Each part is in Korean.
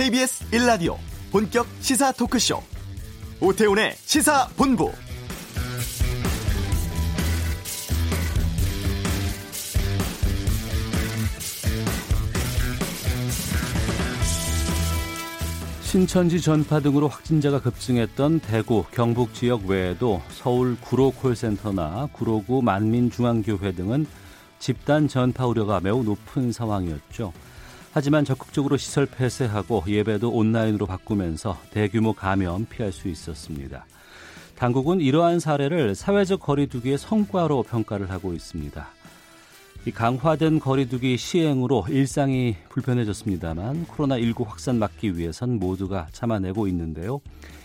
KBS 1라디오 본격 시사 토크쇼 오태훈의 시사본부 신천지 전파 등으로 확진자가 급증했던 대구, 경북 지역 외에도 서울 구로 콜센터나 구로구 만민중앙교회 등은 집단 전파 우려가 매우 높은 상황이었죠. 하지만 적극적으로 시설 폐쇄하고 예배도 온라인으로 바꾸면서 대규모 감염 피할 수 있었습니다. 당국은 이러한 사례를 사회적 거리두기의 성과로 평가를 하고 있습니다. 이 강화된 거리두기 시행으로 일상이 불편해졌습니다만 코로나19 확산 막기 위해선 모두가 참아내고 있는데요.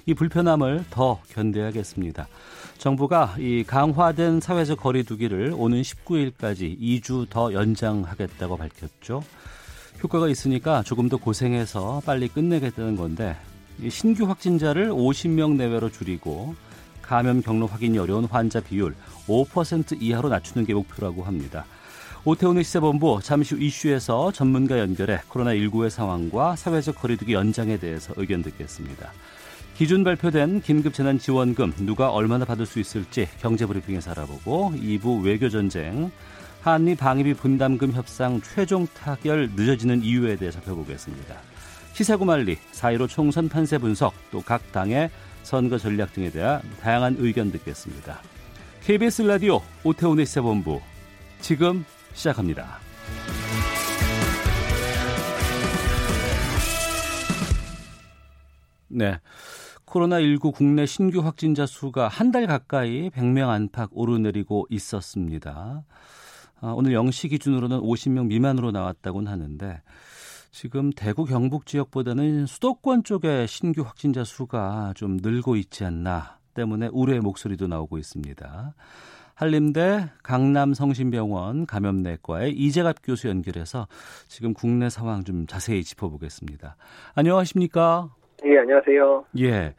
이 불편함을 더 견뎌야겠습니다. 정부가 이 강화된 사회적 거리두기를 오는 19일까지 2주 더 연장하겠다고 밝혔죠. 효과가 있으니까 조금 더 고생해서 빨리 끝내겠다는 건데 신규 확진자를 50명 내외로 줄이고 감염 경로 확인이 어려운 환자 비율 5% 이하로 낮추는 게 목표라고 합니다. 오태훈의 시사본부 잠시 후 이슈에서 전문가 연결해 코로나19의 상황과 사회적 거리두기 연장에 대해서 의견 듣겠습니다. 기준 발표된 긴급재난지원금 누가 얼마나 받을 수 있을지 경제브리핑에서 알아보고 2부 외교전쟁 한미 방위비 분담금 협상 최종 타결 늦어지는 이유에 대해 살펴보겠습니다. 시사구말리, 4.15 총선 판세 분석, 또 각 당의 선거 전략 등에 대한 다양한 의견 듣겠습니다. KBS 라디오 오태훈의 시사본부 지금 시작합니다. 네. 코로나19 국내 신규 확진자 수가 한 달 가까이 100명 안팎 오르내리고 있었습니다. 아, 오늘 0시 기준으로는 50명 미만으로 나왔다고는 하는데 지금 대구 경북 지역보다는 수도권 쪽에 신규 확진자 수가 좀 늘고 있지 않나 때문에 우려의 목소리도 나오고 있습니다. 한림대 강남성심병원 감염내과의 이재갑 교수 연결해서 지금 국내 상황 좀 자세히 짚어보겠습니다. 안녕하십니까? 예, 안녕하세요. 예.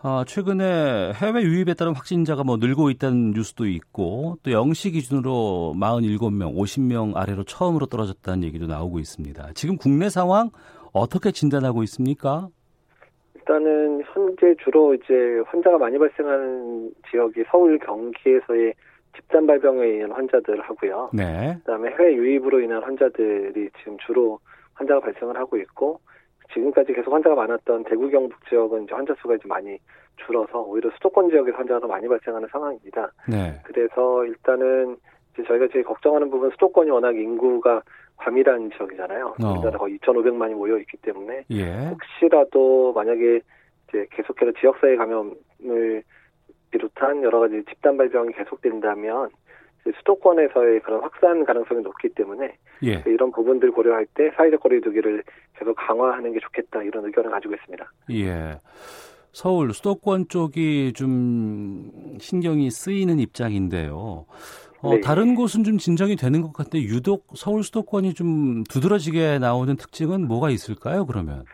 아, 최근에 해외 유입에 따른 확진자가 뭐 늘고 있다는 뉴스도 있고 또 0시 기준으로 47명, 50명 아래로 처음으로 떨어졌다는 얘기도 나오고 있습니다. 지금 국내 상황 어떻게 진단하고 있습니까? 일단은 현재 주로 이제 환자가 많이 발생하는 지역이 서울, 경기에서의 집단 발병에 의한 환자들 하고요. 네. 그다음에 해외 유입으로 인한 환자들이 지금 주로 환자가 발생을 하고 있고 지금까지 계속 환자가 많았던 대구 경북 지역은 이제 환자 수가 이제 많이 줄어서 오히려 수도권 지역에서 환자가 더 많이 발생하는 상황입니다. 네. 그래서 일단은 이제 저희가 제일 걱정하는 부분 수도권이 워낙 인구가 과밀한 지역이잖아요. 어. 우리나라 거의 2,500만이 모여 있기 때문에 예. 혹시라도 만약에 이제 계속해서 지역사회 감염을 비롯한 여러 가지 집단 발병이 계속된다면 수도권에서의 그런 확산 가능성이 높기 때문에 예. 이런 부분들 고려할 때 사회적 거리두기를 계속 강화하는 게 좋겠다 이런 의견을 가지고 있습니다. 예. 서울 수도권 쪽이 좀 신경이 쓰이는 입장인데요. 어, 네. 다른 곳은 좀 진정이 되는 것 같은데 유독 서울 수도권이 좀 두드러지게 나오는 특징은 뭐가 있을까요? 그러면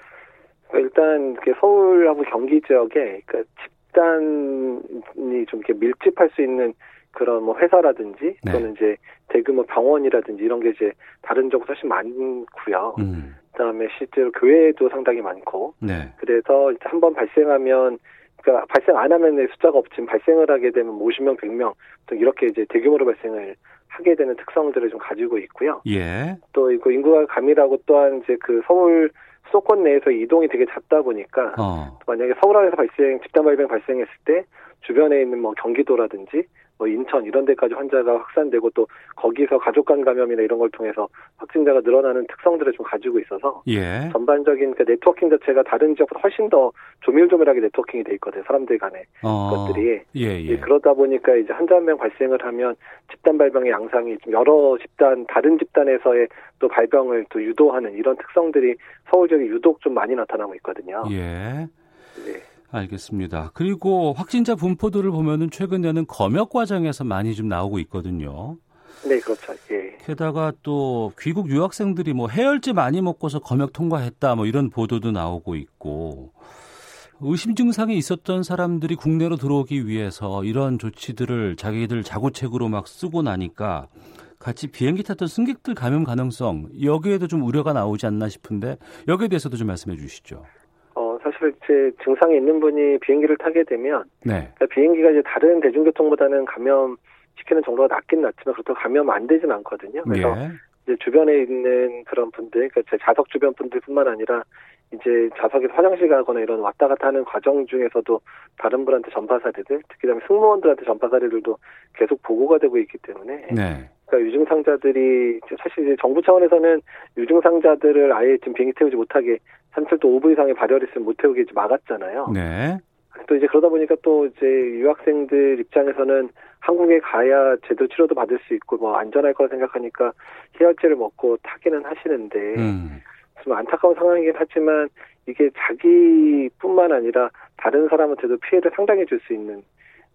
일단 그 서울하고 경기 지역에 그 집단이 좀 이렇게 밀집할 수 있는 그런 뭐 회사라든지 네. 또는 이제 대규모 병원이라든지 이런 게 이제 다른 지역보다 훨씬 많고요. 음, 그다음에 실제로 교회도 상당히 많고 네, 그래서 이제 한번 발생하면 그러니까 발생 안 하면 숫자가 없지만 발생을 하게 되면 50명, 100명 또 이렇게 이제 대규모로 발생을 하게 되는 특성들을 좀 가지고 있고요. 예, 또 이거 인구가 감밀하고 또한 이제 그 서울 수도권 내에서 이동이 되게 잦다 보니까 어, 만약에 서울 안에서 발생 집단 발병 발생했을 때 주변에 있는 뭐 경기도라든지 뭐 인천 이런 데까지 환자가 확산되고 또 거기서 가족 간 감염이나 이런 걸 통해서 확진자가 늘어나는 특성들을 좀 가지고 있어서 예, 전반적인 그 네트워킹 자체가 다른 지역보다 훨씬 더 조밀조밀하게 네트워킹이 돼 있거든요. 사람들 간에 어, 것들이. 예, 예, 예, 그러다 보니까 이제 환자 한 명 발생을 하면 집단 발병의 양상이 좀 여러 집단 다른 집단에서의 또 발병을 또 유도하는 이런 특성들이 서울 지역에 유독 좀 많이 나타나고 있거든요. 예. 네. 알겠습니다. 그리고 확진자 분포들을 보면은 최근에는 검역 과정에서 많이 좀 나오고 있거든요. 네, 그렇죠. 예. 게다가 또 귀국 유학생들이 뭐 해열제 많이 먹고서 검역 통과했다 뭐 이런 보도도 나오고 있고 의심 증상이 있었던 사람들이 국내로 들어오기 위해서 이런 조치들을 자기들 자구책으로 막 쓰고 나니까 같이 비행기 탔던 승객들 감염 가능성 여기에도 좀 우려가 나오지 않나 싶은데 여기에 대해서도 좀 말씀해 주시죠. 어, 사실 이제 증상이 있는 분이 비행기를 타게 되면 네. 그러니까 비행기가 이제 다른 대중교통보다는 감염 시키는 정도가 낮긴 낮지만 그렇다고 감염 안 되진 않거든요. 그래서 예. 이제 주변에 있는 그런 분들, 그러니까 제 좌석 주변 분들뿐만 아니라 이제 좌석에서 화장실 가거나 이런 왔다 갔다 하는 과정 중에서도 다른 분한테 전파 사례들, 특히 그다음에 승무원들한테 전파 사례들도 계속 보고가 되고 있기 때문에 네. 그러니까 유증상자들이 사실 이제 정부 차원에서는 유증상자들을 아예 지금 비행기 태우지 못하게 한철도 5분 이상의 발열이 있으면 못 태우게 막았잖아요. 네. 또 이제 그러다 보니까 또 이제 유학생들 입장에서는 한국에 가야 제대로 치료도 받을 수 있고 뭐 안전할 거라 생각하니까 해열제를 먹고 타기는 하시는데 음. 좀 안타까운 상황이긴 하지만 이게 자기뿐만 아니라 다른 사람한테도 피해를 상당히 줄 수 있는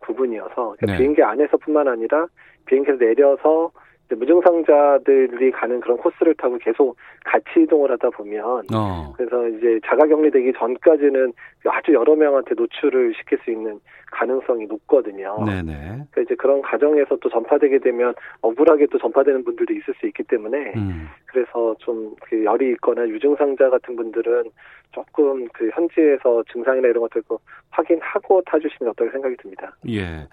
부분이어서 그러니까 네. 비행기 안에서뿐만 아니라 비행기에서 내려서 무증상자들이 가는 그런 코스를 타고 계속 같이 이동을 하다 보면 어. 그래서 이제 자가격리되기 전까지는 아주 여러 명한테 노출을 시킬 수 있는 가능성이 높거든요. 네네. 그러니까 이제 그런 과정에서 또 전파되게 되면 억울하게 또 전파되는 분들도 있을 수 있기 때문에 음. 그래서 좀 그 열이 있거나 유증상자 같은 분들은 조금 그 현지에서 증상이나 이런 것들 도 확인하고 타주시는 게 어떨까 생각이 듭니다. 예.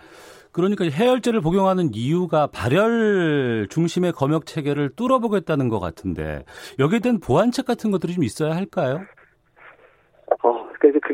그러니까 해열제를 복용하는 이유가 발열 중심의 검역 체계를 뚫어보겠다는 것 같은데 여기에 대한 보완책 같은 것들이 좀 있어야 할까요? 어,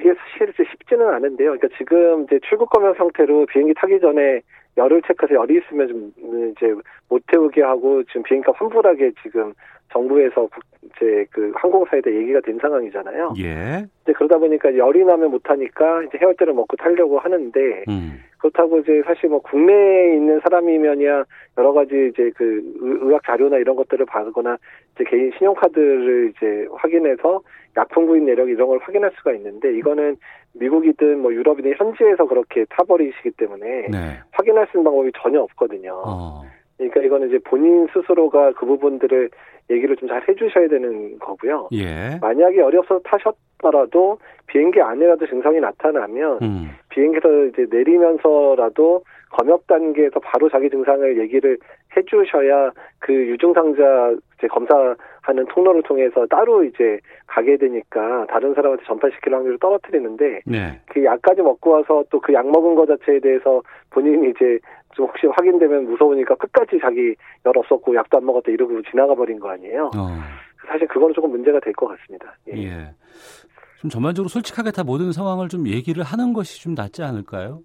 그게 사실 쉽지는 않은데요. 그러니까 지금 이제 출국 검역 상태로 비행기 타기 전에 열을 체크해서 열이 있으면 좀 이제 못 태우게 하고 지금 비행기가 환불하게 지금 정부에서 국- 이제 그 항공사에 대해 얘기가 된 상황이잖아요. 예. 이제 그러다 보니까 열이 나면 못 타니까 이제 해열제를 먹고 타려고 하는데 음. 그렇다고 이제 사실 뭐 국내에 있는 사람이면야 여러 가지 이제 그 의- 의학 자료나 이런 것들을 받거나 이제 개인 신용카드를 이제 확인해서 약품 구입 내력 이런 걸 확인할 수가 있는데 이거는 미국이든 뭐 유럽이든 현지에서 그렇게 타버리시기 때문에 네. 확인할 수 있는 방법이 전혀 없거든요. 어. 그러니까 이거는 이제 본인 스스로가 그 부분들을 얘기를 좀 잘 해주셔야 되는 거고요. 예. 만약에 없어서 타셨더라도 비행기 안에라도 증상이 나타나면 음. 비행기에서 이제 내리면서라도 검역 단계에서 바로 자기 증상을 얘기를 해주셔야 그 유증상자 이제 검사하는 통로를 통해서 따로 이제 가게 되니까 다른 사람한테 전파시킬 확률을 떨어뜨리는데 네. 그 약까지 먹고 와서 또 그 약 먹은 거 자체에 대해서 본인이 이제 좀 혹시 확인되면 무서우니까 끝까지 자기 열 없었고 약도 안 먹었다 이러고 지나가 버린 거 아니에요. 어. 사실 그거는 조금 문제가 될 것 같습니다. 예. 예. 좀 전반적으로 솔직하게 다 모든 상황을 좀 얘기를 하는 것이 좀 낫지 않을까요?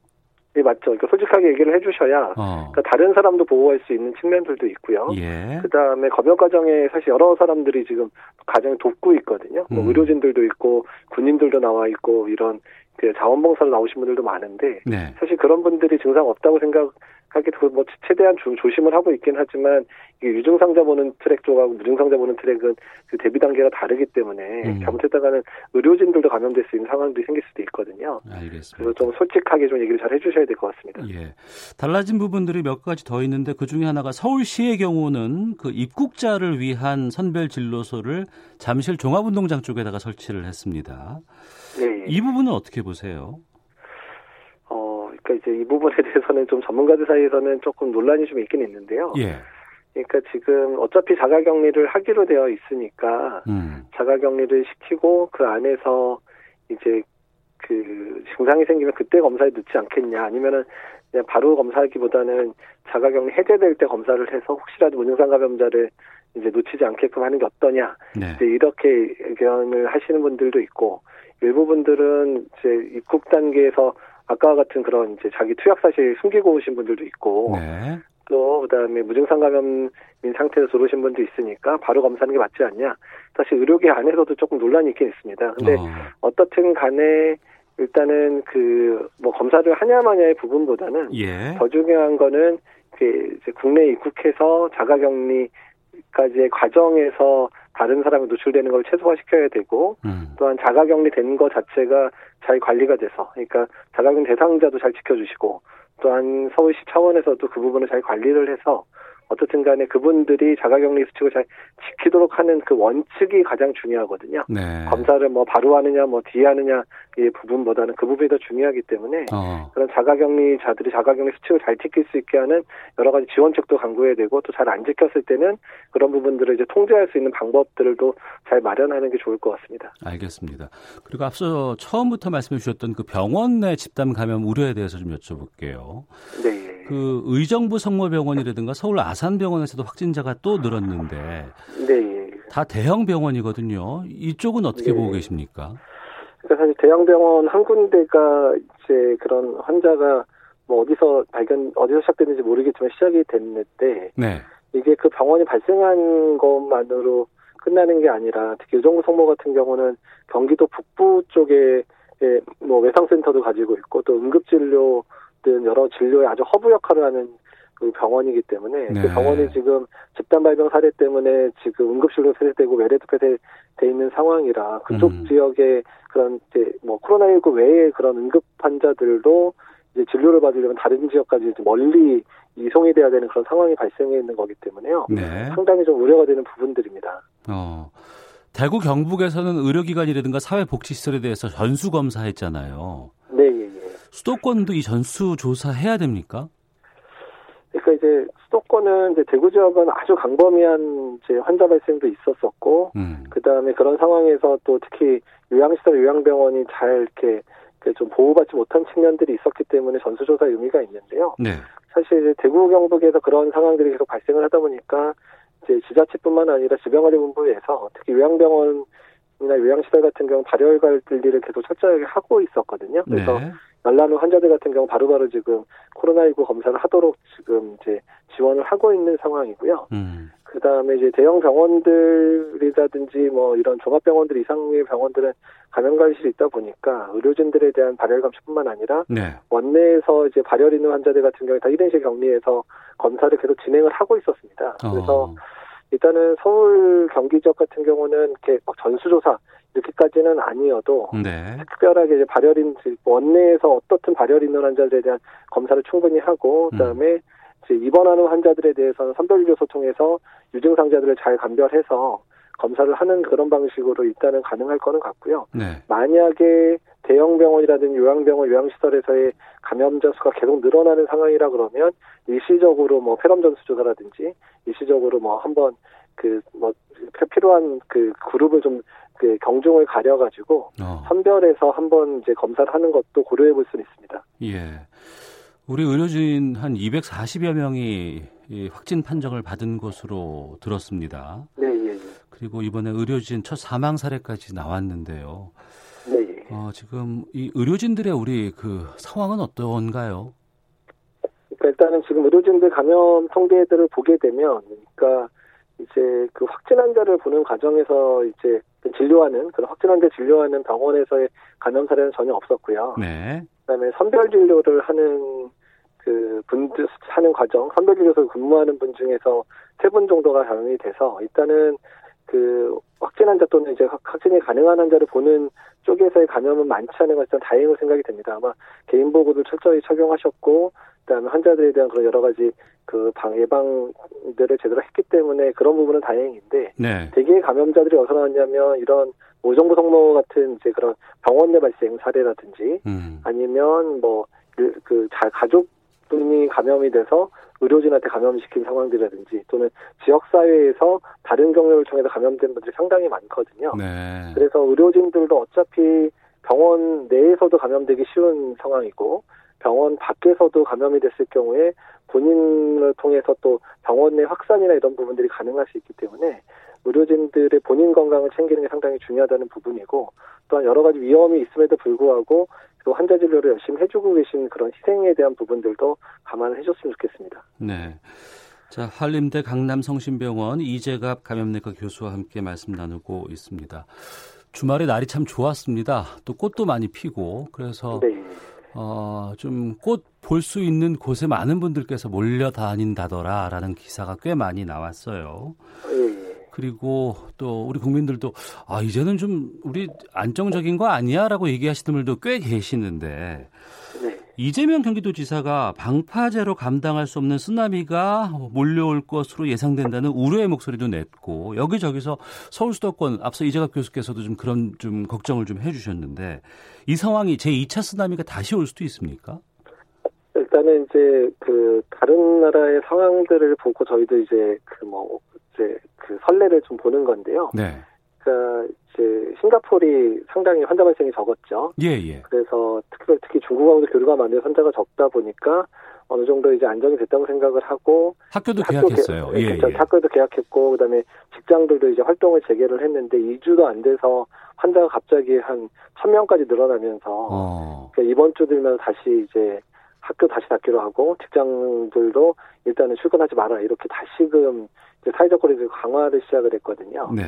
예, 맞죠. 그러니까 솔직하게 얘기를 해주셔야 어. 그러니까 다른 사람도 보호할 수 있는 측면들도 있고요. 예. 그 다음에 검역 과정에 사실 여러 사람들이 지금 가정을 돕고 있거든요. 뭐 음. 의료진들도 있고 군인들도 나와 있고 이런 그 자원봉사로 나오신 분들도 많은데 네. 사실 그런 분들이 증상 없다고 생각하기도 뭐 최대한 조, 조심을 하고 있긴 하지만 이게 유증상자 보는 트랙 쪽하고 무증상자 보는 트랙은 그 대비 단계가 다르기 때문에 음. 잘못했다가는 의료진들도 감염될 수 있는 상황들이 생길 수도 있거든요. 알겠습니다. 그래서 좀 솔직하게 좀 얘기를 잘 해주셔야 될 것 같습니다. 예. 달라진 부분들이 몇 가지 더 있는데 그 중에 하나가 서울시의 경우는 그 입국자를 위한 선별 진로소를 잠실 종합운동장 쪽에다가 설치를 했습니다. 네. 이 부분은 어떻게 보세요? 어, 그러니까 이제 이 부분에 대해서는 좀 전문가들 사이에서는 조금 논란이 좀 있긴 있는데요. 예. 그러니까 지금 어차피 자가격리를 하기로 되어 있으니까 음. 자가격리를 시키고 그 안에서 이제 그 증상이 생기면 그때 검사에 넣지 않겠냐 아니면은 그냥 바로 검사하기보다는 자가격리 해제될 때 검사를 해서 혹시라도 무증상 감염자를 이제 놓치지 않게끔 하는 게 어떠냐 네. 이제 이렇게 의견을 하시는 분들도 있고 일부 분들은 이제 입국 단계에서 아까와 같은 그런 이제 자기 투약 사실 숨기고 오신 분들도 있고 네. 또 그다음에 무증상 감염인 상태에서 들어오신 분도 있으니까 바로 검사하는 게 맞지 않냐. 사실 의료계 안에서도 조금 논란이 있긴 있습니다. 근데 어. 어떻든 간에 일단은 그 뭐 검사를 하냐 마냐의 부분보다는 예. 더 중요한 거는 그 이제 국내에 입국해서 자가격리까지의 과정에서 다른 사람이 노출되는 걸 최소화시켜야 되고 음. 또한 자가격리 된거 자체가 잘 관리가 돼서 그러니까 자가격리 대상자도 잘 지켜주시고 또한 서울시 차원에서도 그 부분을 잘 관리를 해서 어떻든 간에 그분들이 자가격리 수칙을 잘 지키도록 하는 그 원칙이 가장 중요하거든요. 네. 검사를 뭐 바로 하느냐 뭐 뒤에 하느냐 이 부분보다는 그 부분이 더 중요하기 때문에 어. 그런 자가격리자들이 자가격리 수칙을 잘 지킬 수 있게 하는 여러 가지 지원책도 강구해야 되고 또 잘 안 지켰을 때는 그런 부분들을 이제 통제할 수 있는 방법들도 잘 마련하는 게 좋을 것 같습니다. 알겠습니다. 그리고 앞서 처음부터 말씀해 주셨던 그 병원 내 집단 감염 우려에 대해서 좀 여쭤볼게요. 네. 그 의정부 성모병원이라든가 서울 아산병원에서도 확진자가 또 늘었는데 네. 다 대형 병원이거든요. 이쪽은 어떻게 네. 보고 계십니까? 그러니까 사실 대형 병원 한 군데가 이제 그런 환자가 뭐 어디서 발견 어디서 시작됐는지 모르겠지만 시작이 됐는데 네. 이게 그 병원이 발생한 것만으로 끝나는 게 아니라 특히 의정부 성모 같은 경우는 경기도 북부 쪽에 뭐 외상센터도 가지고 있고 또 응급진료 등 여러 진료에 아주 허브 역할을 하는 그 병원이기 때문에 그 네. 그 병원이 지금 집단 발병 사례 때문에 지금 응급실로 폐쇄되고 외래도 폐쇄돼 있는 상황이라 그쪽 음. 지역에 그런 이제 뭐 코로나19 외에 그런 응급 환자들도 이제 진료를 받으려면 다른 지역까지 멀리 이송이 돼야 되는 그런 상황이 발생해 있는 거기 때문에요. 네. 상당히 좀 우려가 되는 부분들입니다. 어. 대구 경북에서는 의료기관이라든가 사회복지시설에 대해서 전수 검사했잖아요. 네, 예, 예. 수도권도 이 전수 조사 해야 됩니까? 그러니까 이제 수도권은 이제 대구 지역은 아주 강범위한 이제 환자 발생도 있었었고, 음. 그 다음에 그런 상황에서 또 특히 요양시설, 요양병원이 잘 이렇게 좀 보호받지 못한 측면들이 있었기 때문에 전수조사 의미가 있는데요. 네. 사실 이제 대구 경북에서 그런 상황들이 계속 발생을 하다 보니까 이제 지자체뿐만 아니라 지병관리본부에서 특히 요양병원이나 요양시설 같은 경우 발열 관리를 계속 철저하게 하고 있었거든요. 그래서 네. 열나는 환자들 같은 경우 바로바로 지금 코로나19 검사를 하도록 지금 이제 지원을 하고 있는 상황이고요. 음. 그 다음에 이제 대형 병원들이라든지 뭐 이런 종합병원들 이상의 병원들은 감염관리실이 있다 보니까 의료진들에 대한 발열 감시뿐만 아니라 네. 원내에서 이제 발열 있는 환자들 같은 경우에 다 1인실 격리해서 검사를 계속 진행을 하고 있었습니다. 그래서 어. 일단은 서울 경기 지역 같은 경우는 이렇게 막 전수조사 이렇게까지는 아니어도 네. 특별하게 이제 발열 인 원내에서 어떻든 발열 있는 환자들에 대한 검사를 충분히 하고 그다음에 음. 이제 입원하는 환자들에 대해서는 선별교소 통해서 유증상자들을 잘 감별해서 검사를 하는 그런 방식으로 일단은 가능할 거는 같고요. 네. 만약에 대형 병원이라든지 요양병원, 요양시설에서의 감염자 수가 계속 늘어나는 상황이라 그러면 일시적으로 뭐 폐렴 전수 조사라든지 일시적으로 뭐 한번 그 뭐 필요한 그 그룹을 좀 그 경중을 가려가지고 어. 선별해서 한번 이제 검사를 하는 것도 고려해 볼 수는 있습니다. 예. 우리 의료진 한 240여 명이 확진 판정을 받은 것으로 들었습니다. 네, 예, 예. 그리고 이번에 의료진 첫 사망 사례까지 나왔는데요. 네, 예. 어, 지금 이 의료진들의 우리 그 상황은 어떤가요? 그러니까 일단은 지금 의료진들 감염 통계들을 보게 되면, 그러니까 이제 그 확진 환자를 보는 과정에서 이제 진료하는 그런 확진 환자 진료하는 병원에서의 감염 사례는 전혀 없었고요. 네. 그다음에 선별 진료를 하는 그 분들 하는 과정, 선별 진료소 근무하는 분 중에서 세 분 정도가 감염이 돼서 일단은 그 확진 환자 또는 이제 확진이 가능한 환자를 보는 쪽에서의 감염은 많지 않은 것은 다행으로 생각이 됩니다. 아마 개인 보고도 철저히 착용하셨고, 그다음에 환자들에 대한 그런 여러 가지 그 방 예방들을 제대로 했기 때문에 그런 부분은 다행인데, 네. 대개 감염자들이 어디서 나왔냐면 이런 오정부 성모 같은 이제 그런 병원 내 발생 사례라든지, 음. 아니면 뭐그 그 가족 분이 감염이 돼서 의료진한테 감염시킨 상황들이라든지 또는 지역사회에서 다른 경로를 통해서 감염된 분들이 상당히 많거든요. 네. 그래서 의료진들도 어차피 병원 내에서도 감염되기 쉬운 상황이고 병원 밖에서도 감염이 됐을 경우에 본인을 통해서 또 병원 내 확산이나 이런 부분들이 가능할 수 있기 때문에 의료진들의 본인 건강을 챙기는 게 상당히 중요하다는 부분이고 또한 여러 가지 위험이 있음에도 불구하고 또 환자 진료를 열심히 해주고 계신 그런 희생에 대한 부분들도 감안을 해줬으면 좋겠습니다. 네. 자, 한림대 강남성심병원 이재갑 감염내과 교수와 함께 말씀 나누고 있습니다. 주말에 날이 참 좋았습니다. 또 꽃도 많이 피고 그래서 네. 어, 좀 꽃 볼 수 있는 곳에 많은 분들께서 몰려다닌다더라라는 기사가 꽤 많이 나왔어요. 네. 그리고 또 우리 국민들도 아 이제는 좀 우리 안정적인 거 아니야라고 얘기하시는 분들도 꽤 계시는데 네. 이재명 경기도지사가 방파제로 감당할 수 없는 쓰나미가 몰려올 것으로 예상된다는 우려의 목소리도 냈고 여기저기서 서울 수도권 앞서 이재갑 교수께서도 좀 그런 좀 걱정을 좀 해주셨는데 이 상황이 제 2차 쓰나미가 다시 올 수도 있습니까? 일단은 이제 그 다른 나라의 상황들을 보고 저희도 이제 그 뭐 이제 그 선례를 좀 보는 건데요. 네. 그러니까 이제 싱가폴이 상당히 환자 발생이 적었죠. 예, 예. 그래서 특히, 특히 중국하고도 교류가 많은 환자가 적다 보니까 어느 정도 이제 안정이 됐다고 생각을 하고 학교도 계약했어요. 개, 예, 그렇죠. 예. 학교도 계약했고 그다음에 직장들도 이제 활동을 재개를 했는데 2주도 안 돼서 환자가 갑자기 한 1000명까지 늘어나면서 어. 그러니까 이번 주 들면 다시 이제 학교 다시 닫기로 하고 직장들도 일단은 출근하지 마라 이렇게 다시금 사회적 거리를 강화를 시작을 했거든요. 네.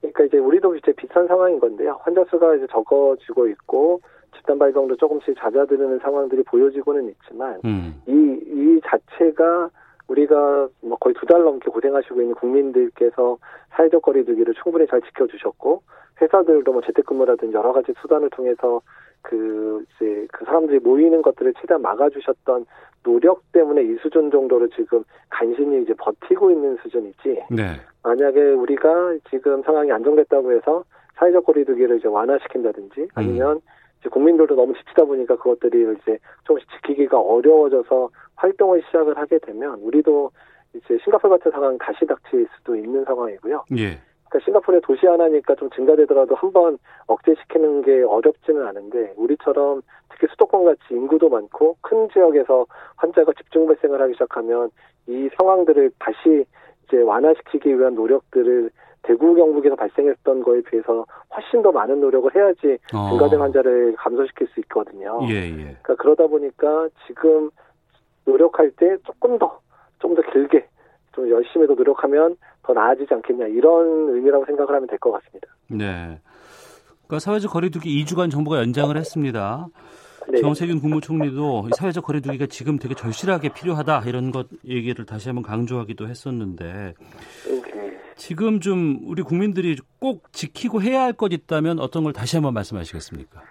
그러니까 이제 우리도 이제 비슷한 상황인 건데요. 환자 수가 이제 적어지고 있고 집단 발병도 조금씩 잦아드는 상황들이 보여지고는 있지만 음. 이, 이 자체가 우리가 뭐 거의 두 달 넘게 고생하시고 있는 국민들께서 사회적 거리두기를 충분히 잘 지켜주셨고 회사들도 뭐 재택근무라든지 여러 가지 수단을 통해서 그 이제 그 사람들이 모이는 것들을 최대한 막아주셨던 노력 때문에 이 수준 정도로 지금 간신히 이제 버티고 있는 수준이지. 네. 만약에 우리가 지금 상황이 안정됐다고 해서 사회적 거리두기를 이제 완화시킨다든지 아니면 이제 국민들도 너무 지치다 보니까 그것들이 이제 조금씩 지키기가 어려워져서 활동을 시작을 하게 되면 우리도 이제 싱가포르 같은 상황 다시 닥칠 수도 있는 상황이고요. 예. 그러니까 싱가포르의 도시 하나니까 좀 증가되더라도 한번 억제시키는 게 어렵지는 않은데 우리처럼 특히 수도권 같이 인구도 많고 큰 지역에서 환자가 집중 발생을 하기 시작하면 이 상황들을 다시 이제 완화시키기 위한 노력들을 대구 경북에서 발생했던 거에 비해서 훨씬 더 많은 노력을 해야지 어. 증가된 환자를 감소시킬 수 있거든요. 예, 예. 그러니까 그러다 보니까 지금 노력할 때 조금 더, 좀 더 길게, 좀 열심히 더 노력하면 더 나아지지 않겠냐, 이런 의미라고 생각을 하면 될 것 같습니다. 네. 그러니까 사회적 거리두기 2주간 정부가 연장을 했습니다. 네. 정세균 국무총리도 이 사회적 거리두기가 지금 되게 절실하게 필요하다 이런 것 얘기를 다시 한번 강조하기도 했었는데 네. 지금 좀 우리 국민들이 꼭 지키고 해야 할 것 있다면 어떤 걸 다시 한번 말씀하시겠습니까?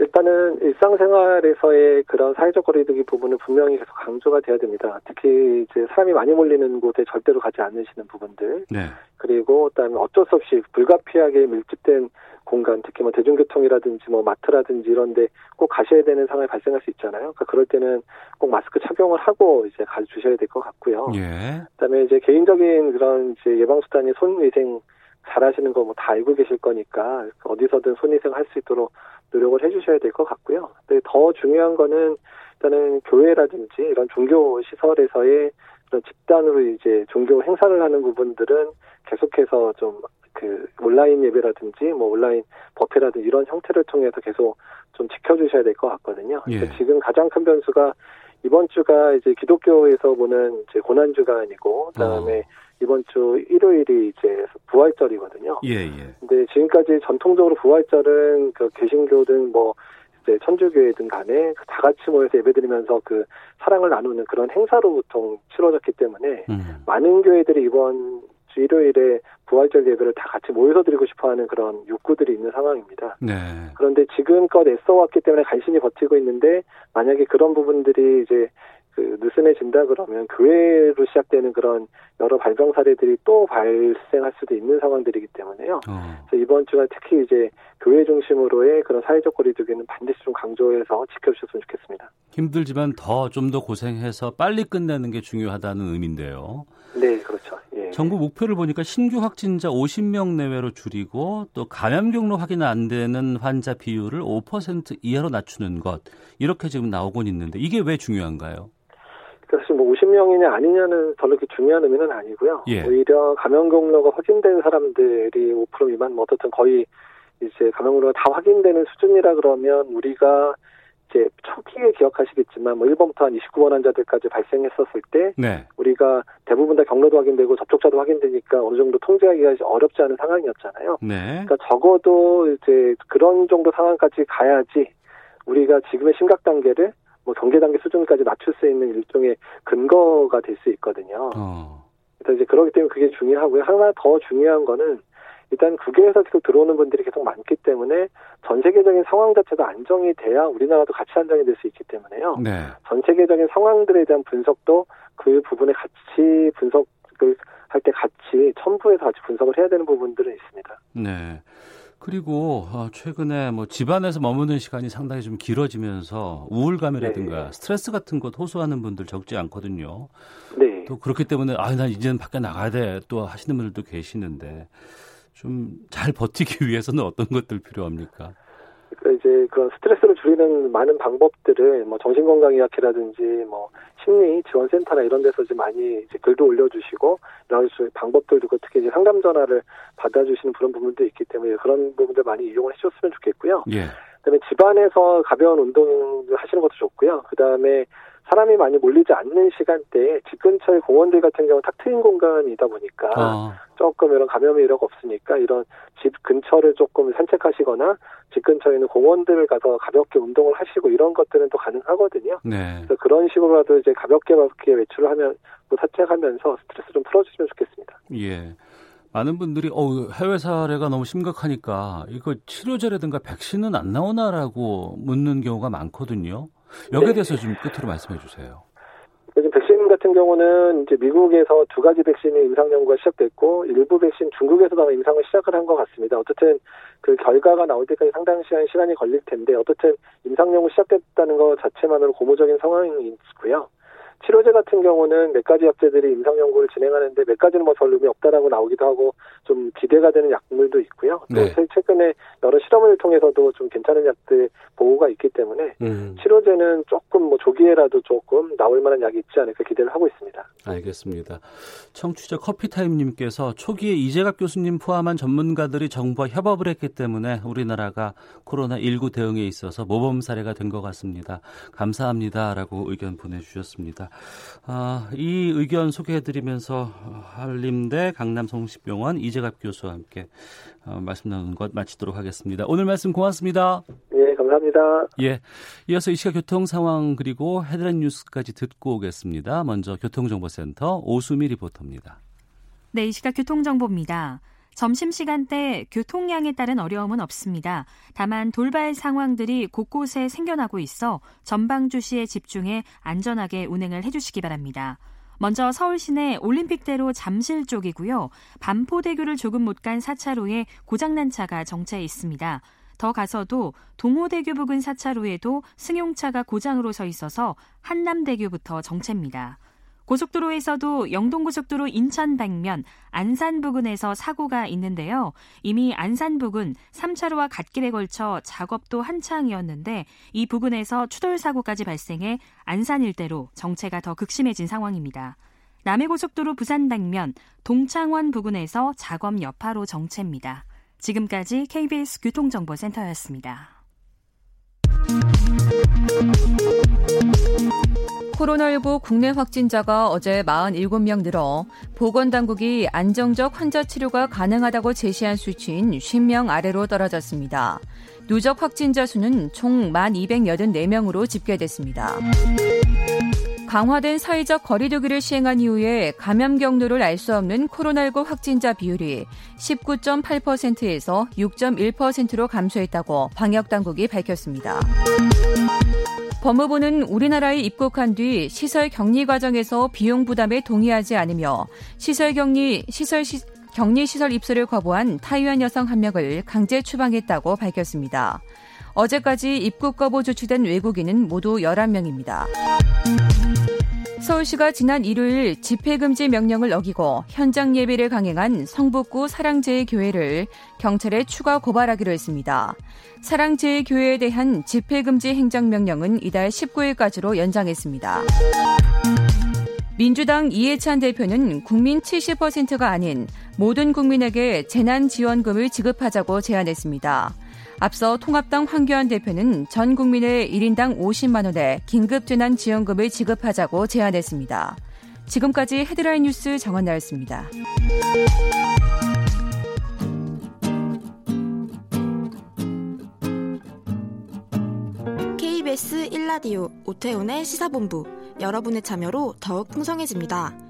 일단은 일상생활에서의 그런 사회적 거리두기 부분은 분명히 계속 강조가 돼야 됩니다. 특히 이제 사람이 많이 몰리는 곳에 절대로 가지 않으시는 부분들. 네. 그리고 그다음에 어쩔 수 없이 불가피하게 밀집된 공간, 특히 뭐 대중교통이라든지 뭐 마트라든지 이런데 꼭 가셔야 되는 상황이 발생할 수 있잖아요. 그러니까 그럴 때는 꼭 마스크 착용을 하고 이제 가주셔야 될 것 같고요. 예. 그다음에 이제 개인적인 그런 이제 예방 수단이 손위생 잘하시는 거 뭐 다 알고 계실 거니까 어디서든 손위생 할 수 있도록 노력을 해주셔야 될 것 같고요. 근데 더 중요한 거는 일단은 교회라든지 이런 종교 시설에서의 그런 집단으로 이제 종교 행사를 하는 부분들은 계속해서 좀 그 온라인 예배라든지 뭐 온라인 법회라든지 이런 형태를 통해서 계속 좀 지켜주셔야 될 것 같거든요. 예. 지금 가장 큰 변수가 이번 주가 이제 기독교에서 보는 이제 고난 주간이고 그다음에 어. 이번 주 일요일이 이제 부활절이거든요. 예, 예. 근데 지금까지 전통적으로 부활절은 그 개신교든 뭐 이제 천주교회든 간에 그다 같이 모여서 예배드리면서 그 사랑을 나누는 그런 행사로 보통 치러졌기 때문에 음. 많은 교회들이 이번 주 일요일에 부활절 예배를 다 같이 모여서 드리고 싶어하는 그런 욕구들이 있는 상황입니다. 네. 그런데 지금껏 애써왔기 때문에 간신히 버티고 있는데 만약에 그런 부분들이 이제 그 느슨해진다 그러면 교회로 시작되는 그런 여러 발병 사례들이 또 발생할 수도 있는 상황들이기 때문에요. 어. 그래서 이번 주가 특히 이제 교회 중심으로의 그런 사회적 거리두기는 반드시 좀 강조해서 지켜주셨으면 좋겠습니다. 힘들지만 더 좀 더 고생해서 빨리 끝내는 게 중요하다는 의미인데요. 네, 그렇죠. 예. 정부 목표를 보니까 신규 확진자 50명 내외로 줄이고 또 감염 경로 확인 안 되는 환자 비율을 5% 이하로 낮추는 것 이렇게 지금 나오곤 있는데 이게 왜 중요한가요? 사실 뭐 50명이냐 아니냐는 별로 그렇게 중요한 의미는 아니고요. 예. 오히려 감염 경로가 확인된 사람들이 5% 미만, 뭐 어떻든 거의 이제 감염 경로가 다 확인되는 수준이라 그러면 우리가 이제 초기에 기억하시겠지만 뭐 1번부터 한 29번 환자들까지 발생했었을 때 네. 우리가 대부분 다 경로도 확인되고 접촉자도 확인되니까 어느 정도 통제하기가 어렵지 않은 상황이었잖아요. 네. 그러니까 적어도 이제 그런 정도 상황까지 가야지 우리가 지금의 심각 단계를 뭐 경계 단계 수준까지 낮출 수 있는 일종의 근거가 될 수 있거든요. 어. 그래서 이제 그렇기 때문에 그게 중요하고요. 하나 더 중요한 거는 일단 국외에서 계속 들어오는 분들이 계속 많기 때문에 전 세계적인 상황 자체도 안정이 돼야 우리나라도 같이 안정이 될 수 있기 때문에요. 네. 전 세계적인 상황들에 대한 분석도 그 부분에 같이 분석을 할 때 같이 첨부해서 같이 분석을 해야 되는 부분들은 있습니다. 네. 그리고 어, 최근에 뭐 집안에서 머무는 시간이 상당히 좀 길어지면서 우울감이라든가 네. 스트레스 같은 것 호소하는 분들 적지 않거든요. 네. 또 그렇기 때문에 아, 나 이제는 밖에 나가야 돼. 또 하시는 분들도 계시는데 좀 잘 버티기 위해서는 어떤 것들 필요합니까? 그러니까 이제 그런 스트레스를 줄이는 많은 방법들을 뭐 정신건강의학회라든지 뭐 심리 지원센터나 이런 데서 이제 많이 이제 글도 올려주시고 가지 방법들도 특히 이제 상담 전화를 받아주시는 그런 부분도 있기 때문에 그런 부분들 많이 이용을 해주셨으면 좋겠고요. 예. 그다음에 집안에서 가벼운 운동 하시는 것도 좋고요. 그다음에 사람이 많이 몰리지 않는 시간대에 집 근처의 공원들 같은 경우 탁 트인 공간이다 보니까 어. 조금 이런 감염이 이런 거 없으니까 이런 집 근처를 조금 산책하시거나 집 근처에 있는 공원들을 가서 가볍게 운동을 하시고 이런 것들은 또 가능하거든요. 네. 그래서 그런 식으로라도 이제 가볍게 가볍게 외출을 하면 또 산책하면서 스트레스 좀 풀어주시면 좋겠습니다. 예. 많은 분들이 어, 해외 사례가 너무 심각하니까 이거 치료제라든가 백신은 안 나오나라고 묻는 경우가 많거든요. 여기에 네. 대해서 좀 끝으로 말씀해 주세요. 지금 백신 같은 경우는 이제 미국에서 두 가지 백신이 임상 연구가 시작됐고 일부 백신 중국에서도 임상을 시작을 한 것 같습니다. 어쨌든 그 결과가 나올 때까지 상당 시간 시간이 걸릴 텐데 어떻든 임상 연구 시작됐다는 것 자체만으로 고무적인 상황이 있고요. 치료제 같은 경우는 몇 가지 약제들이 임상 연구를 진행하는데 몇 가지는 뭐별 의미 없다라고 나오기도 하고 좀 기대가 되는 약물도 있고요. 또 네. 최근에 여러 실험을 통해서도 좀 괜찮은 약들 보고가 있기 때문에 음. 치료제는 조금 뭐 조기에라도 조금 나올 만한 약이 있지 않을까 기대를 하고 있습니다. 알겠습니다. 청취자 커피타임님께서 초기에 이재갑 교수님 포함한 전문가들이 정부와 협업을 했기 때문에 우리나라가 코로나19 대응에 있어서 모범 사례가 된 것 같습니다. 감사합니다라고 의견 보내주셨습니다. 아, 이 의견 소개해드리면서 한림대 강남성식병원 이재갑 교수와 함께 어, 말씀 나누는 것 마치도록 하겠습니다. 오늘 말씀 고맙습니다. 예, 감사합니다. 예, 이어서 이 시각 교통 상황 그리고 헤드라인 뉴스까지 듣고 오겠습니다. 먼저 교통정보센터 오수미 리포터입니다. 네, 이 시각 교통정보입니다. 점심시간대 교통량에 따른 어려움은 없습니다. 다만 돌발 상황들이 곳곳에 생겨나고 있어 전방주시에 집중해 안전하게 운행을 해주시기 바랍니다. 먼저 서울 시내 올림픽대로 잠실 쪽이고요. 반포대교를 조금 못 간 4차로에 고장난 차가 정체해 있습니다. 더 가서도 동호대교 부근 4차로에도 승용차가 고장으로 서 있어서 한남대교부터 정체입니다. 고속도로에서도 영동고속도로 인천 방면 안산 부근에서 사고가 있는데요. 이미 안산 부근 3차로와 갓길에 걸쳐 작업도 한창이었는데 이 부근에서 추돌 사고까지 발생해 안산 일대로 정체가 더 극심해진 상황입니다. 남해고속도로 부산 방면 동창원 부근에서 작업 여파로 정체입니다. 지금까지 KBS 교통정보센터였습니다. 코로나19 국내 확진자가 어제 47명 늘어 보건당국이 안정적 환자 치료가 가능하다고 제시한 수치인 50명 아래로 떨어졌습니다. 누적 확진자 수는 총 1,284명으로 집계됐습니다. 강화된 사회적 거리두기를 시행한 이후에 감염 경로를 알 수 없는 코로나19 확진자 비율이 19.8%에서 6.1%로 감소했다고 방역당국이 밝혔습니다. 법무부는 우리나라에 입국한 뒤 시설 격리 과정에서 비용 부담에 동의하지 않으며 시설 격리 시설 시, 격리 시설 입소를 거부한 타이완 여성 한 명을 강제 추방했다고 밝혔습니다. 어제까지 입국 거부 조치된 외국인은 모두 11명입니다. 서울시가 지난 일요일 집회금지 명령을 어기고 현장 예배를 강행한 성북구 사랑제일교회를 경찰에 추가 고발하기로 했습니다. 사랑제일교회에 대한 집회금지 행정명령은 이달 19일까지로 연장했습니다. 민주당 이해찬 대표는 국민 70%가 아닌 모든 국민에게 재난지원금을 지급하자고 제안했습니다. 앞서 통합당 황교안 대표는 전 국민의 1인당 50만 원의 긴급 재난 지원금을 지급하자고 제안했습니다. 지금까지 헤드라인 뉴스 정한나였습니다. KBS 1라디오 오태훈의 시사본부 여러분의 참여로 더욱 풍성해집니다.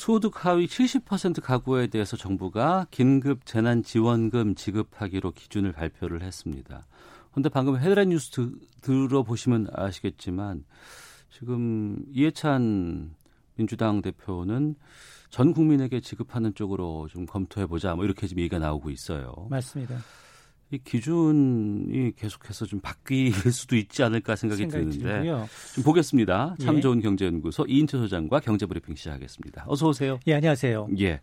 소득 하위 70% 가구에 대해서 정부가 긴급 재난 지원금 지급하기로 기준을 발표를 했습니다. 그런데 방금 헤드라인 뉴스 드, 들어보시면 아시겠지만 지금 이해찬 민주당 대표는 전 국민에게 지급하는 쪽으로 좀 검토해 보자 뭐 이렇게 지금 얘기가 나오고 있어요. 맞습니다. 이 기준이 계속해서 좀 바뀔 수도 있지 않을까 생각이, 생각이 드는데 들고요. 좀 보겠습니다. 참 예. 좋은 경제연구소 이인철 소장과 경제브리핑 시작하겠습니다. 어서 오세요. 예, 안녕하세요. 예.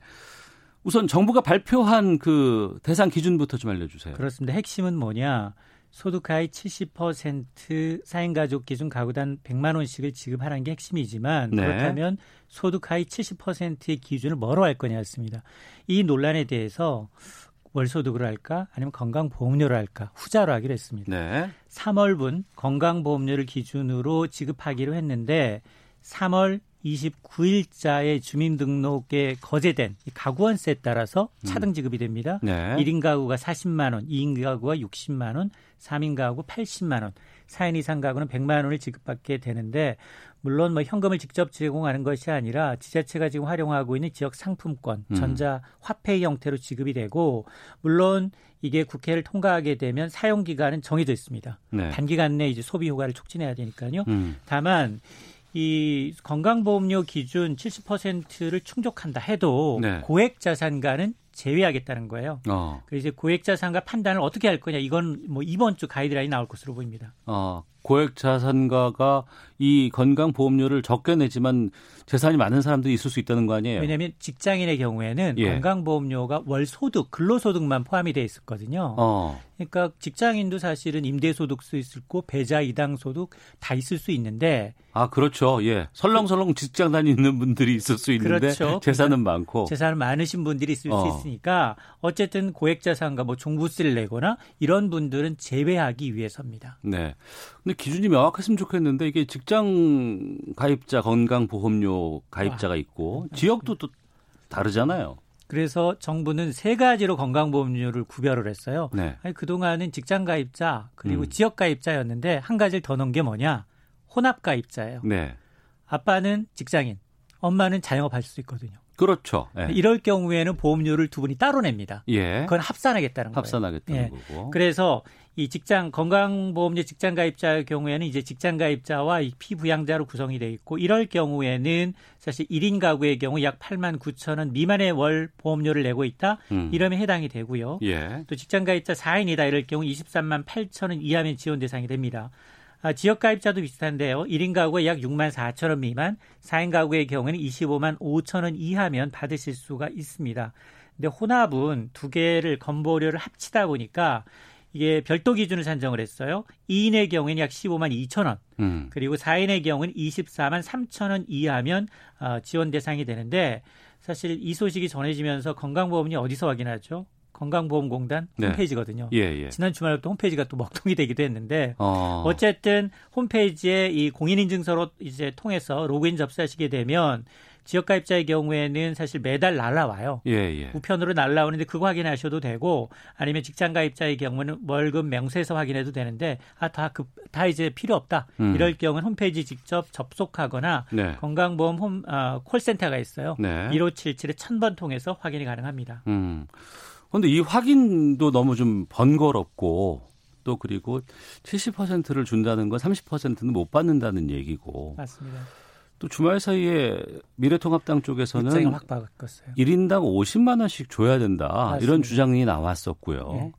우선 정부가 발표한 그 대상 기준부터 좀 알려주세요. 그렇습니다. 핵심은 뭐냐? 소득 하위 70% 사행가족 기준 가구당 100만 원씩을 지급하는 게 핵심이지만 네. 그렇다면 소득 하위 70%의 기준을 뭐로 할 거냐였습니다. 이 논란에 대해서 월소득으로 할까 아니면 건강보험료로 할까 후자로 하기로 했습니다. 네. 3월분 건강보험료를 기준으로 지급하기로 했는데 3월 29일자의 주민등록에 거제된 가구원세에 따라서 차등 지급이 됩니다. 네. 1인 가구가 40만 원, 2인 가구가 60만 원, 3인 가구 80만 원, 4인 이상 가구는 100만 원을 지급받게 되는데 물론 뭐 현금을 직접 제공하는 것이 아니라 지자체가 지금 활용하고 있는 지역 상품권, 음. 전자 화폐 형태로 지급이 되고 물론 이게 국회를 통과하게 되면 사용 기간은 정해져 있습니다. 네. 단기간 내에 이제 소비 효과를 촉진해야 되니까요. 음. 다만 이 건강보험료 기준 70%를 충족한다 해도 네. 고액 자산가는 제외하겠다는 거예요. 어. 그래서 이제 고액 자산가 판단을 어떻게 할 거냐 이건 뭐 이번 주 가이드라인이 나올 것으로 보입니다. 어. 고액 자산가가 이 건강 보험료를 적게 내지만 재산이 많은 사람들이 있을 수 있다는 거 아니에요? 왜냐하면 직장인의 경우에는 예. 건강 보험료가 월 소득, 근로 소득만 포함이 돼 있었거든요. 어. 그러니까 직장인도 사실은 임대 소득 수 있고 배자 이당 소득 다 있을 수 있는데 아 그렇죠. 예, 설렁설렁 직장 다니는 분들이 있을 수 있는데 그렇죠. 재산은 많고 재산은 많으신 분들이 있을 어. 수 있으니 까 어쨌든 고액 자산가 뭐 종부세를 내거나 이런 분들은 제외하기 위해서입니다. 네. 근데 기준이 명확했으면 좋겠는데 이게 직장 가입자 건강보험료 가입자가 아, 있고 아, 지역도 또 다르잖아요. 그래서 정부는 세 가지로 건강보험료를 구별을 했어요. 네. 아니, 그동안은 직장 가입자 그리고 음. 지역 가입자였는데 한 가지를 더 넣은 게 뭐냐? 혼합 가입자예요. 네. 아빠는 직장인, 엄마는 자영업할 수 있거든요. 그렇죠. 예. 이럴 경우에는 보험료를 두 분이 따로 냅니다. 예. 그건 합산하겠다는 거예요. 합산하겠다는 예. 거고. 그래서 이 직장 건강보험료 직장 가입자의 경우에는 이제 직장 가입자와 이 피부양자로 구성이 돼 있고 이럴 경우에는 사실 1인 가구의 경우 약 8만 9천 원 미만의 월 보험료를 내고 있다. 음. 이러면 해당이 되고요. 예. 또 직장 가입자 4인이다 이럴 경우 23만 8천 원 이하면 지원 대상이 됩니다. 아, 지역 가입자도 비슷한데요. 1인 가구가 약 6만 4천 원 미만, 4인 가구의 경우에는 25만 5천 원 이하면 받으실 수가 있습니다. 근데 혼합은 두 개를 건보료를 합치다 보니까 이게 별도 기준을 산정을 했어요. 2인의 경우에는 약 15만 2천 원, 음. 그리고 4인의 경우는 24만 3천 원 이하면 어, 지원 대상이 되는데 사실 이 소식이 전해지면서 건강보험료 어디서 확인하죠? 건강보험공단 네. 홈페이지거든요. 예, 예. 지난 주말부터 홈페이지가 또 먹통이 되기도 했는데 어. 어쨌든 홈페이지에 이 공인인증서로 이제 통해서 로그인 접수하시게 되면 지역가입자의 경우에는 사실 매달 날라와요. 예, 예. 우편으로 날라오는데 그거 확인하셔도 되고 아니면 직장가입자의 경우는 월급 명세서 확인해도 되는데 아다다 그, 다 이제 필요 없다. 음. 이럴 경우는 홈페이지 직접 접속하거나 네. 건강보험 홈 어, 콜센터가 있어요. 네. 1577에 1000번 통해서 확인이 가능합니다. 음. 그런데 이 확인도 너무 좀 번거롭고 또 그리고 70%를 준다는 건 30%는 못 받는다는 얘기고. 맞습니다. 또 주말 사이에 미래통합당 쪽에서는 확 바꿨어요. 1인당 50만 원씩 줘야 된다. 맞습니다. 이런 주장이 나왔었고요. 네.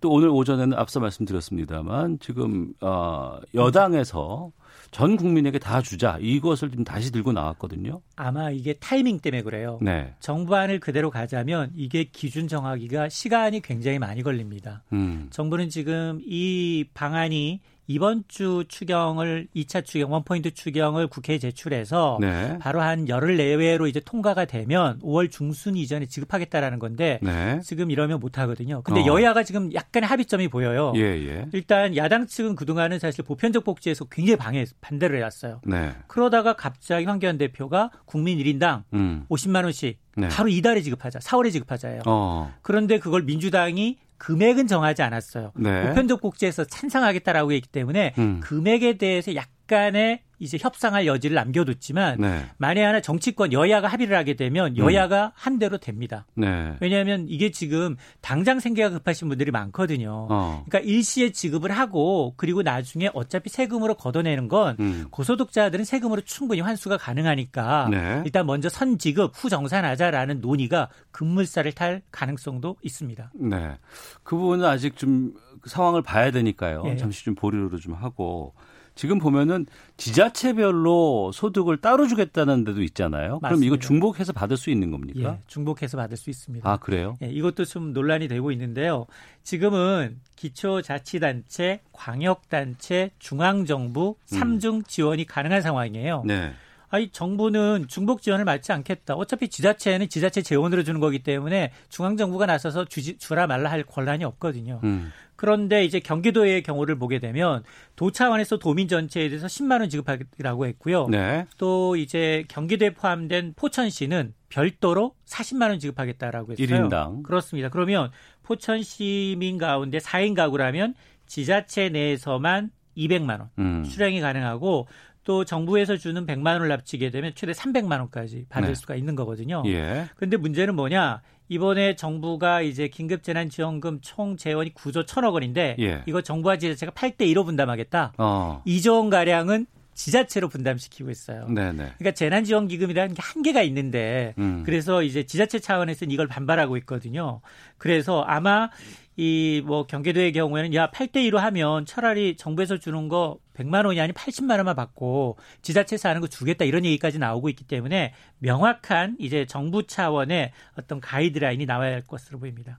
또 오늘 오전에는 앞서 말씀드렸습니다만 지금 어 여당에서 전 국민에게 다 주자 이것을 좀 다시 들고 나왔거든요. 아마 이게 타이밍 때문에 그래요. 네. 정부안을 그대로 가자면 이게 기준 정하기가 시간이 굉장히 많이 걸립니다. 음. 정부는 지금 이 방안이 이번 주 추경을 2차 추경 원포인트 추경을 국회에 제출해서 네. 바로 한 열흘 내외로 이제 통과가 되면 5월 중순 이전에 지급하겠다라는 건데 네. 지금 이러면 못 하거든요. 근데 어. 여야가 지금 약간의 합의점이 보여요. 예, 예. 일단 야당 측은 그동안은 사실 보편적 복지에서 굉장히 방해 반대를 해 왔어요. 네. 그러다가 갑자기 황교안 대표가 국민 1인당 음. 50만 원씩 네. 바로 이달에 지급하자, 4월에 지급하자예요. 어. 그런데 그걸 민주당이 금액은 정하지 않았어요. 네. 보편적 복지에서 찬성하겠다라고 했기 때문에 음. 금액에 대해서 약간의 이제 협상할 여지를 남겨뒀지만 네. 만에 하나 정치권 여야가 합의를 하게 되면 여야가 음. 한 대로 됩니다. 네. 왜냐하면 이게 지금 당장 생계가 급하신 분들이 많거든요. 어. 그러니까 일시에 지급을 하고 그리고 나중에 어차피 세금으로 걷어내는 건 음. 고소득자들은 세금으로 충분히 환수가 가능하니까 네. 일단 먼저 선지급 후 정산하자라는 논의가 급물살을 탈 가능성도 있습니다. 네. 그 부분은 아직 좀 상황을 봐야 되니까요. 예. 잠시 좀 보류를 좀 하고 지금 보면은 지자체별로 소득을 따로 주겠다는 데도 있잖아요. 맞습니다. 그럼 이거 중복해서 받을 수 있는 겁니까? 예, 중복해서 받을 수 있습니다. 아, 그래요? 예, 이것도 좀 논란이 되고 있는데요. 지금은 기초자치단체, 광역단체, 중앙정부 3중 음. 지원이 가능한 상황이에요. 네. 아니 정부는 중복 지원을 맞지 않겠다. 어차피 지자체는 지자체 재원으로 주는 거기 때문에 중앙 정부가 나서서 주지, 주라 말라 할 권한이 없거든요. 음. 그런데 이제 경기도의 경우를 보게 되면 도 차원에서 도민 전체에 대해서 10만 원 지급하기라고 했고요. 네. 또 이제 경기도에 포함된 포천시는 별도로 40만 원 지급하겠다라고 했어요. 1인당. 그렇습니다. 그러면 포천 시민 가운데 4인 가구라면 지자체 내에서만 200만 원 음. 수령이 가능하고 또 정부에서 주는 100만 원을 합치게 되면 최대 300만 원까지 받을 네. 수가 있는 거거든요. 예. 그런데 문제는 뭐냐? 이번에 정부가 이제 긴급재난지원금 총 재원이 9조 1천억 원인데 예. 이거 정부와 지자체가 8대 1로 분담하겠다. 어. 2조 원 가량은 지자체로 분담시키고 있어요. 네네. 그러니까 재난지원기금이라는 게 한계가 있는데 음. 그래서 이제 지자체 차원에서는 이걸 반발하고 있거든요. 그래서 아마 이 뭐 경기도의 경우에는 야 8대 2로 하면 차라리 정부에서 주는 거 100만 원이 아닌 80만 원만 받고 지자체에서 하는 거 주겠다 이런 얘기까지 나오고 있기 때문에 명확한 이제 정부 차원의 어떤 가이드라인이 나와야 할 것으로 보입니다.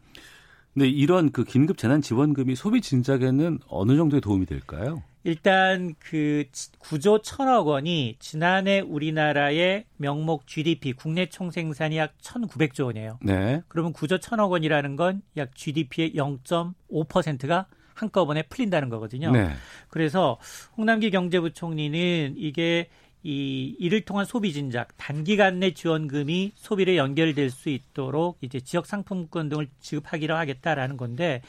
근데 이런 그 긴급 재난 지원금이 소비 진작에는 어느 정도의 도움이 될까요? 일단 그 9조 1천억 원이 지난해 우리나라의 명목 GDP 국내 총생산이 약 1,900조 원이에요. 네. 그러면 9조 1천억 원이라는 건 약 GDP의 0.5%가 한꺼번에 풀린다는 거거든요. 네. 그래서 홍남기 경제부총리는 이게 이 이를 통한 소비 진작 단기간 내 지원금이 소비를 연결될 수 있도록 이제 지역 상품권 등을 지급하기로 하겠다라는 건데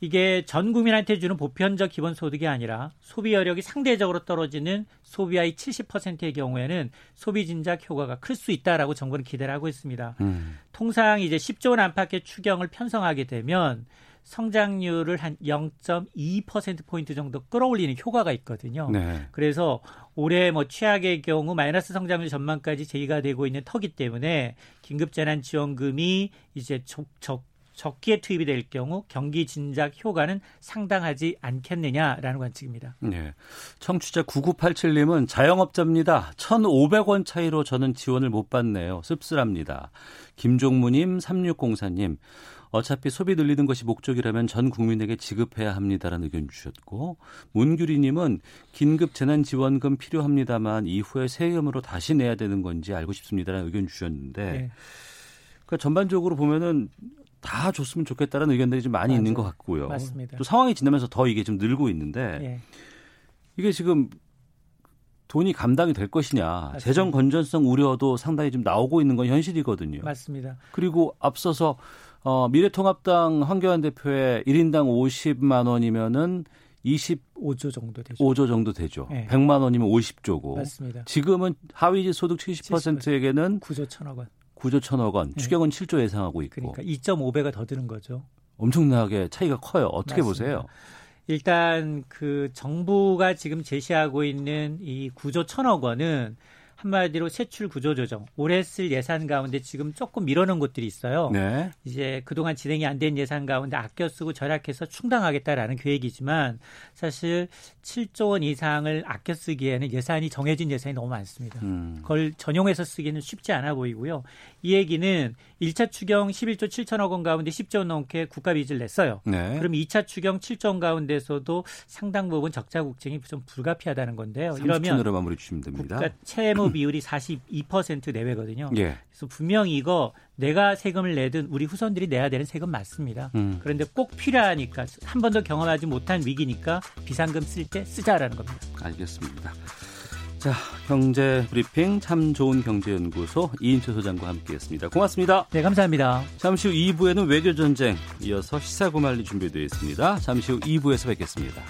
이게 전 국민한테 주는 보편적 기본소득이 아니라 소비 여력이 상대적으로 떨어지는 소비아의 70%의 경우에는 소비 진작 효과가 클 수 있다라고 정부는 기대를 하고 있습니다. 음. 통상 이제 10조 원 안팎의 추경을 편성하게 되면 성장률을 한 0.2%포인트 정도 끌어올리는 효과가 있거든요. 네. 그래서 올해 뭐 최악의 경우 마이너스 성장률 전망까지 제기가 되고 있는 터기 때문에 긴급재난지원금이 이제 적, 적 적기에 투입이 될 경우 경기 진작 효과는 상당하지 않겠느냐라는 관측입니다. 네. 청취자 9987님은 자영업자입니다. 1,500원 차이로 저는 지원을 못 받네요. 씁쓸합니다. 김종무님, 3604님. 어차피 소비 늘리는 것이 목적이라면 전 국민에게 지급해야 합니다라는 의견 주셨고 문규리님은 긴급 재난지원금 필요합니다만 이후에 세금으로 다시 내야 되는 건지 알고 싶습니다라는 의견 주셨는데 네. 그러니까 전반적으로 보면은 다 줬으면 좋겠다는 의견들이 좀 많이 맞아요. 있는 것 같고요. 맞습니다. 또 상황이 지나면서 더 이게 좀 늘고 있는데 네. 이게 지금 돈이 감당이 될 것이냐 맞습니다. 재정 건전성 우려도 상당히 좀 나오고 있는 건 현실이거든요. 맞습니다. 그리고 앞서서 어, 미래통합당 황교안 대표의 1인당 50만 원이면은 25조 정도 되죠. 5조 정도 되죠. 네. 100만 원이면 50조고. 맞습니다. 지금은 하위 소득 70%에게는 9조 1천억 원. 9조 1천억 원, 네. 추경은 7조 예상하고 있고. 그러니까 2.5배가 더 드는 거죠. 엄청나게 차이가 커요. 어떻게 맞습니다. 보세요? 일단 그 정부가 지금 제시하고 있는 이 9조 1천억 원은 한마디로 세출 구조 조정, 올해 쓸 예산 가운데 지금 조금 밀어놓은 곳들이 있어요. 네. 이제 그동안 진행이 안 된 예산 가운데 아껴 쓰고 절약해서 충당하겠다라는 계획이지만 사실 7조 원 이상을 아껴 쓰기에는 예산이 정해진 예산이 너무 많습니다. 음. 그걸 전용해서 쓰기는 쉽지 않아 보이고요. 이 얘기는 1차 추경 11조 7천억 원 가운데 10조 원 넘게 국가 빚을 냈어요. 네. 그럼 2차 추경 7조 원 가운데서도 상당 부분 적자 국증이 좀 불가피하다는 건데요. 30초 이러면 마무리 주시면 됩니다. 국가 채무 비율이 42% 내외거든요. 예. 그래서 분명히 이거 내가 세금을 내든 우리 후손들이 내야 되는 세금 맞습니다. 음. 그런데 꼭 필요하니까 한 번도 경험하지 못한 위기니까 비상금 쓸 때 쓰자라는 겁니다. 알겠습니다. 자, 경제 브리핑 참 좋은 경제연구소 이인철 소장과 함께했습니다. 고맙습니다. 네, 감사합니다. 잠시 후 2부에는 외교 전쟁 이어서 시사고말리 준비되어 있습니다. 잠시 후 2부에서 뵙겠습니다.